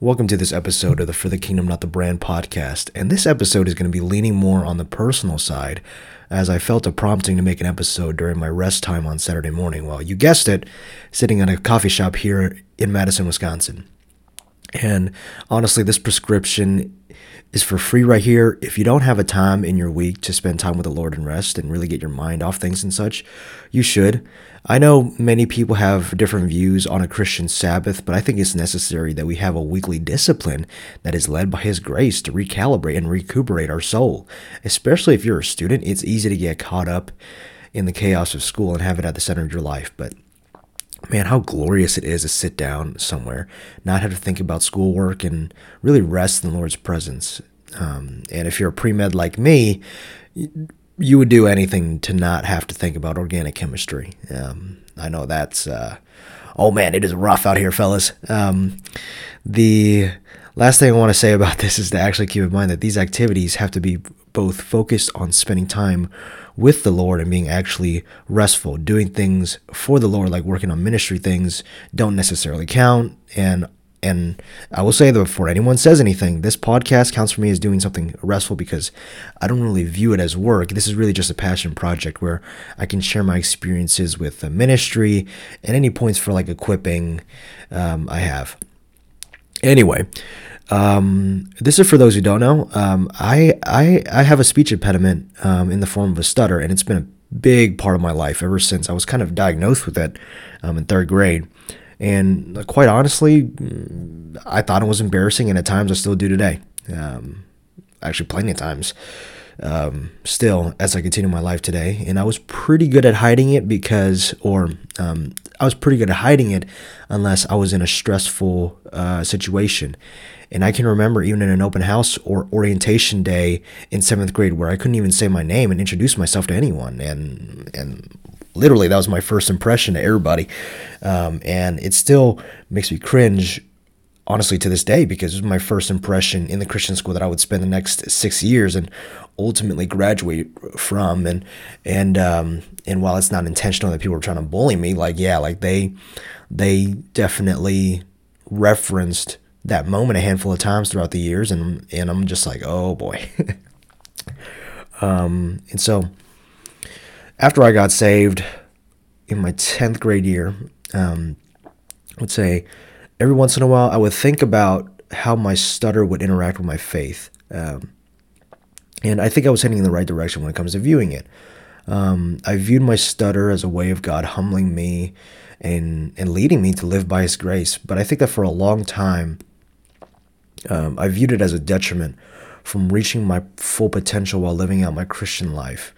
Welcome to this episode of the For the Kingdom Not the Brand podcast. And this episode is going to be leaning more on the personal side as I felt a prompting to make an episode during my rest time on Saturday morning. Well, you guessed it, sitting at a coffee shop here in Madison, Wisconsin. And honestly, this prescription is for free right here. If you don't have a time in your week to spend time with the Lord and rest and really get your mind off things and such, you should. I know many people have different views on a Christian Sabbath, but I think it's necessary that we have a weekly discipline that is led by His grace to recalibrate and recuperate our soul. Especially if you're a student, it's easy to get caught up in the chaos of school and have it at the center of your life. But man, how glorious it is to sit down somewhere, not have to think about schoolwork, and really rest in the Lord's presence. Um, and if you're a pre med like me, you would do anything to not have to think about organic chemistry. Um, I know that's, uh, oh man, it is rough out here, fellas. Um, the last thing I want to say about this is to actually keep in mind that these activities have to be both focused on spending time with the Lord and being actually restful. Doing things for the Lord, like working on ministry things, don't necessarily count. And and I will say that before anyone says anything, this podcast counts for me as doing something restful because I don't really view it as work. This is really just a passion project where I can share my experiences with the ministry and any points for like equipping um, I have. Anyway, um, this is for those who don't know. Um, I, I, I have a speech impediment um, in the form of a stutter, and it's been a big part of my life ever since I was kind of diagnosed with it um, in third grade. And quite honestly, I thought it was embarrassing, and at times I still do today. Um, actually, plenty of times. Um, still, as I continue my life today, and I was pretty good at hiding it because, or um, I was pretty good at hiding it unless I was in a stressful uh, situation. And I can remember even in an open house or orientation day in seventh grade where I couldn't even say my name and introduce myself to anyone. And and literally that was my first impression to everybody. Um, and it still makes me cringe honestly to this day because it was my first impression in the Christian school that I would spend the next six years and ultimately graduate from. And and um, and while it's not intentional that people are trying to bully me like yeah like they they definitely referenced that moment a handful of times throughout the years. And and I'm just like oh boy. Um, and so after I got saved in my 10th grade year um, I would say every once in a while I would think about how my stutter would interact with my faith um, and I think I was heading in the right direction when it comes to viewing it. Um, I viewed my stutter as a way of God humbling me and, and leading me to live by His grace. But I think that for a long time, um, I viewed it as a detriment from reaching my full potential while living out my Christian life,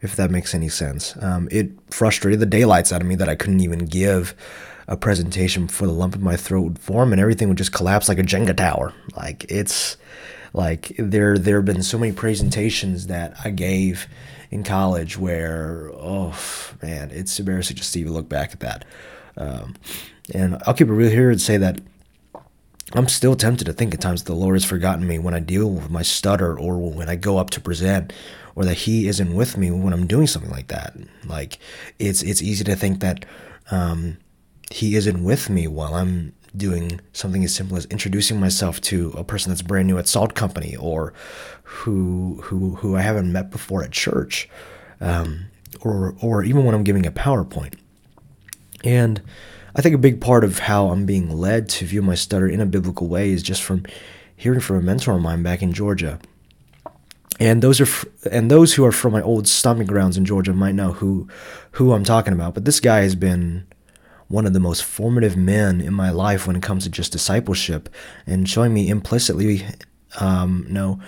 if that makes any sense. Um, it frustrated the daylights out of me that I couldn't even give a presentation before the lump in my throat would form and everything would just collapse like a Jenga tower. Like it's like there there have been so many presentations that I gave in college where oh man, it's embarrassing just to even look back at that. Um, and I'll keep it real here and say that I'm still tempted to think at times the Lord has forgotten me when I deal with my stutter or when I go up to present or that he isn't with me when I'm doing something like that. Like it's it's easy to think that um, he isn't with me while I'm doing something as simple as introducing myself to a person that's brand new at Salt Company or who who who I haven't met before at church, um, or or even when I'm giving a PowerPoint. And I think a big part of how I'm being led to view my stutter in a biblical way is just from hearing from a mentor of mine back in Georgia. And those are f- and those who are from my old stomping grounds in Georgia might know who who I'm talking about. But this guy has been one of the most formative men in my life when it comes to just discipleship and showing me implicitly, um, you know,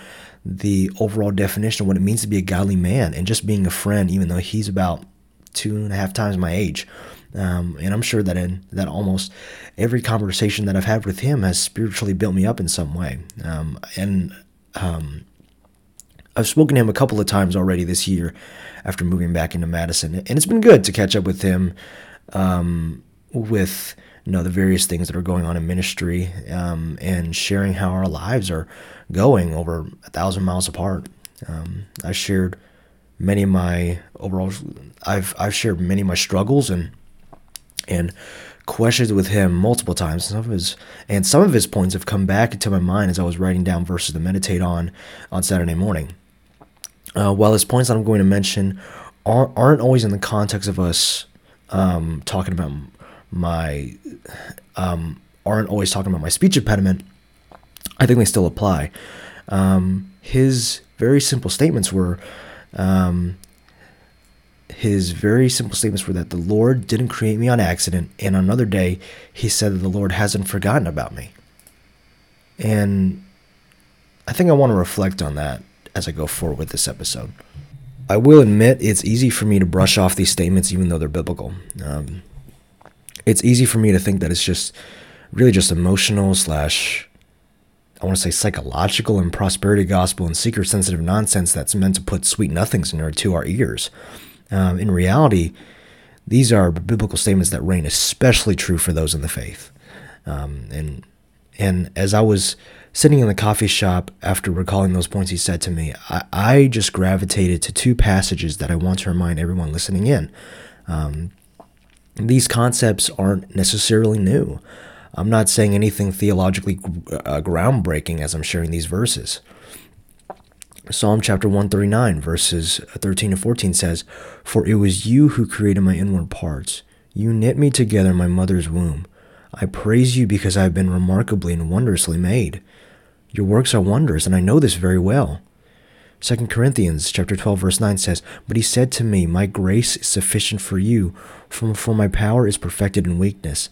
the overall definition of what it means to be a godly man and just being a friend, even though he's about two and a half times my age. Um, and I'm sure that in that almost every conversation that I've had with him has spiritually built me up in some way. Um, and um, I've spoken to him a couple of times already this year after moving back into Madison, and it's been good to catch up with him um, with you know the various things that are going on in ministry um, and sharing how our lives are going over a thousand miles apart. Um, I shared many of my overall. I've I've shared many of my struggles and and questions with him multiple times. Some of his and some of his points have come back into my mind as I was writing down verses to meditate on on Saturday morning. Uh, while his points that I'm going to mention aren't, aren't always in the context of us um, talking about my um, aren't always talking about my speech impediment, I think they still apply. Um, his very simple statements were um, his very simple statements were that the Lord didn't create me on accident, and on another day, he said that the Lord hasn't forgotten about me. And I think I want to reflect on that as I go forward with this episode. I will admit it's easy for me to brush off these statements, even though they're biblical. Um, it's easy for me to think that it's just really just emotional slash I want to say psychological and prosperity gospel and seeker sensitive nonsense that's meant to put sweet nothings into our ears. Um, in reality, these are biblical statements that reign especially true for those in the faith. Um, and and as I was sitting in the coffee shop after recalling those points he said to me, I, I just gravitated to two passages that I want to remind everyone listening in. Um, these concepts aren't necessarily new. I'm not saying anything theologically uh, groundbreaking as I'm sharing these verses. Psalm chapter 139, verses 13 to 14 says, For it was you who created my inward parts. You knit me together in my mother's womb. I praise you because I have been remarkably and wondrously made. Your works are wonders, and I know this very well. 2 Corinthians chapter 12 verse 9 says, But he said to me, My grace is sufficient for you, for, for my power is perfected in weakness.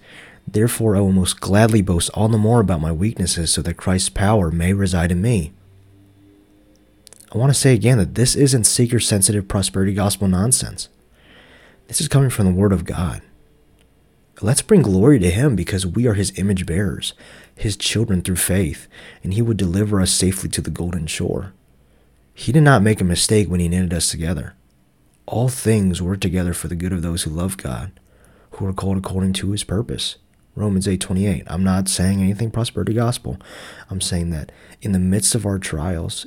Therefore I will most gladly boast all the more about my weaknesses, so that Christ's power may reside in me. I want to say again that this isn't seeker sensitive prosperity gospel nonsense. This is coming from the Word of God. Let's bring glory to Him because we are His image bearers, His children through faith, and He would deliver us safely to the golden shore. He did not make a mistake when He knitted us together. All things work together for the good of those who love God, who are called according to His purpose. Romans 8:28. I'm not saying anything prosperity gospel. I'm saying that in the midst of our trials,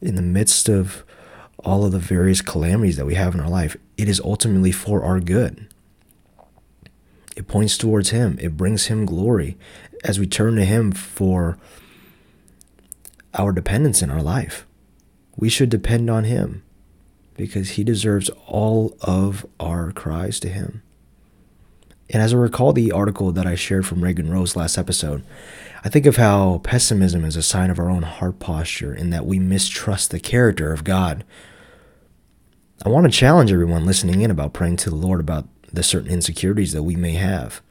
in the midst of all of the various calamities that we have in our life, it is ultimately for our good. It points towards Him, it brings Him glory as we turn to Him for our dependence in our life. We should depend on Him because He deserves all of our cries to Him. And as I recall the article that I shared from Reagan Rose last episode, I think of how pessimism is a sign of our own heart posture in that we mistrust the character of God. I want to challenge everyone listening in about praying to the Lord about the certain insecurities that we may have.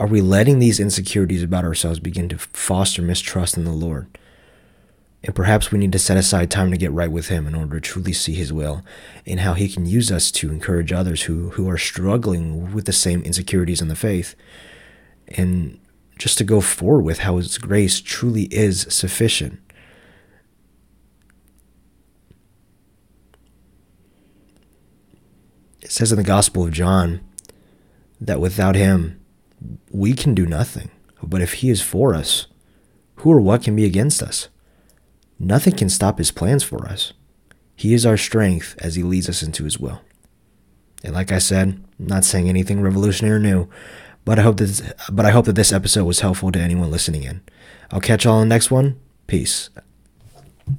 Are we letting these insecurities about ourselves begin to foster mistrust in the Lord? And perhaps we need to set aside time to get right with Him in order to truly see His will and how He can use us to encourage others who, who are struggling with the same insecurities in the faith. And just to go forward with how His grace truly is sufficient. It says in the Gospel of John that without Him, we can do nothing. But if He is for us, who or what can be against us? Nothing can stop His plans for us. He is our strength as He leads us into His will. And like I said, I'm not saying anything revolutionary or new, but I hope this, but I hope that this episode was helpful to anyone listening in. I'll catch y'all on the next one. Peace.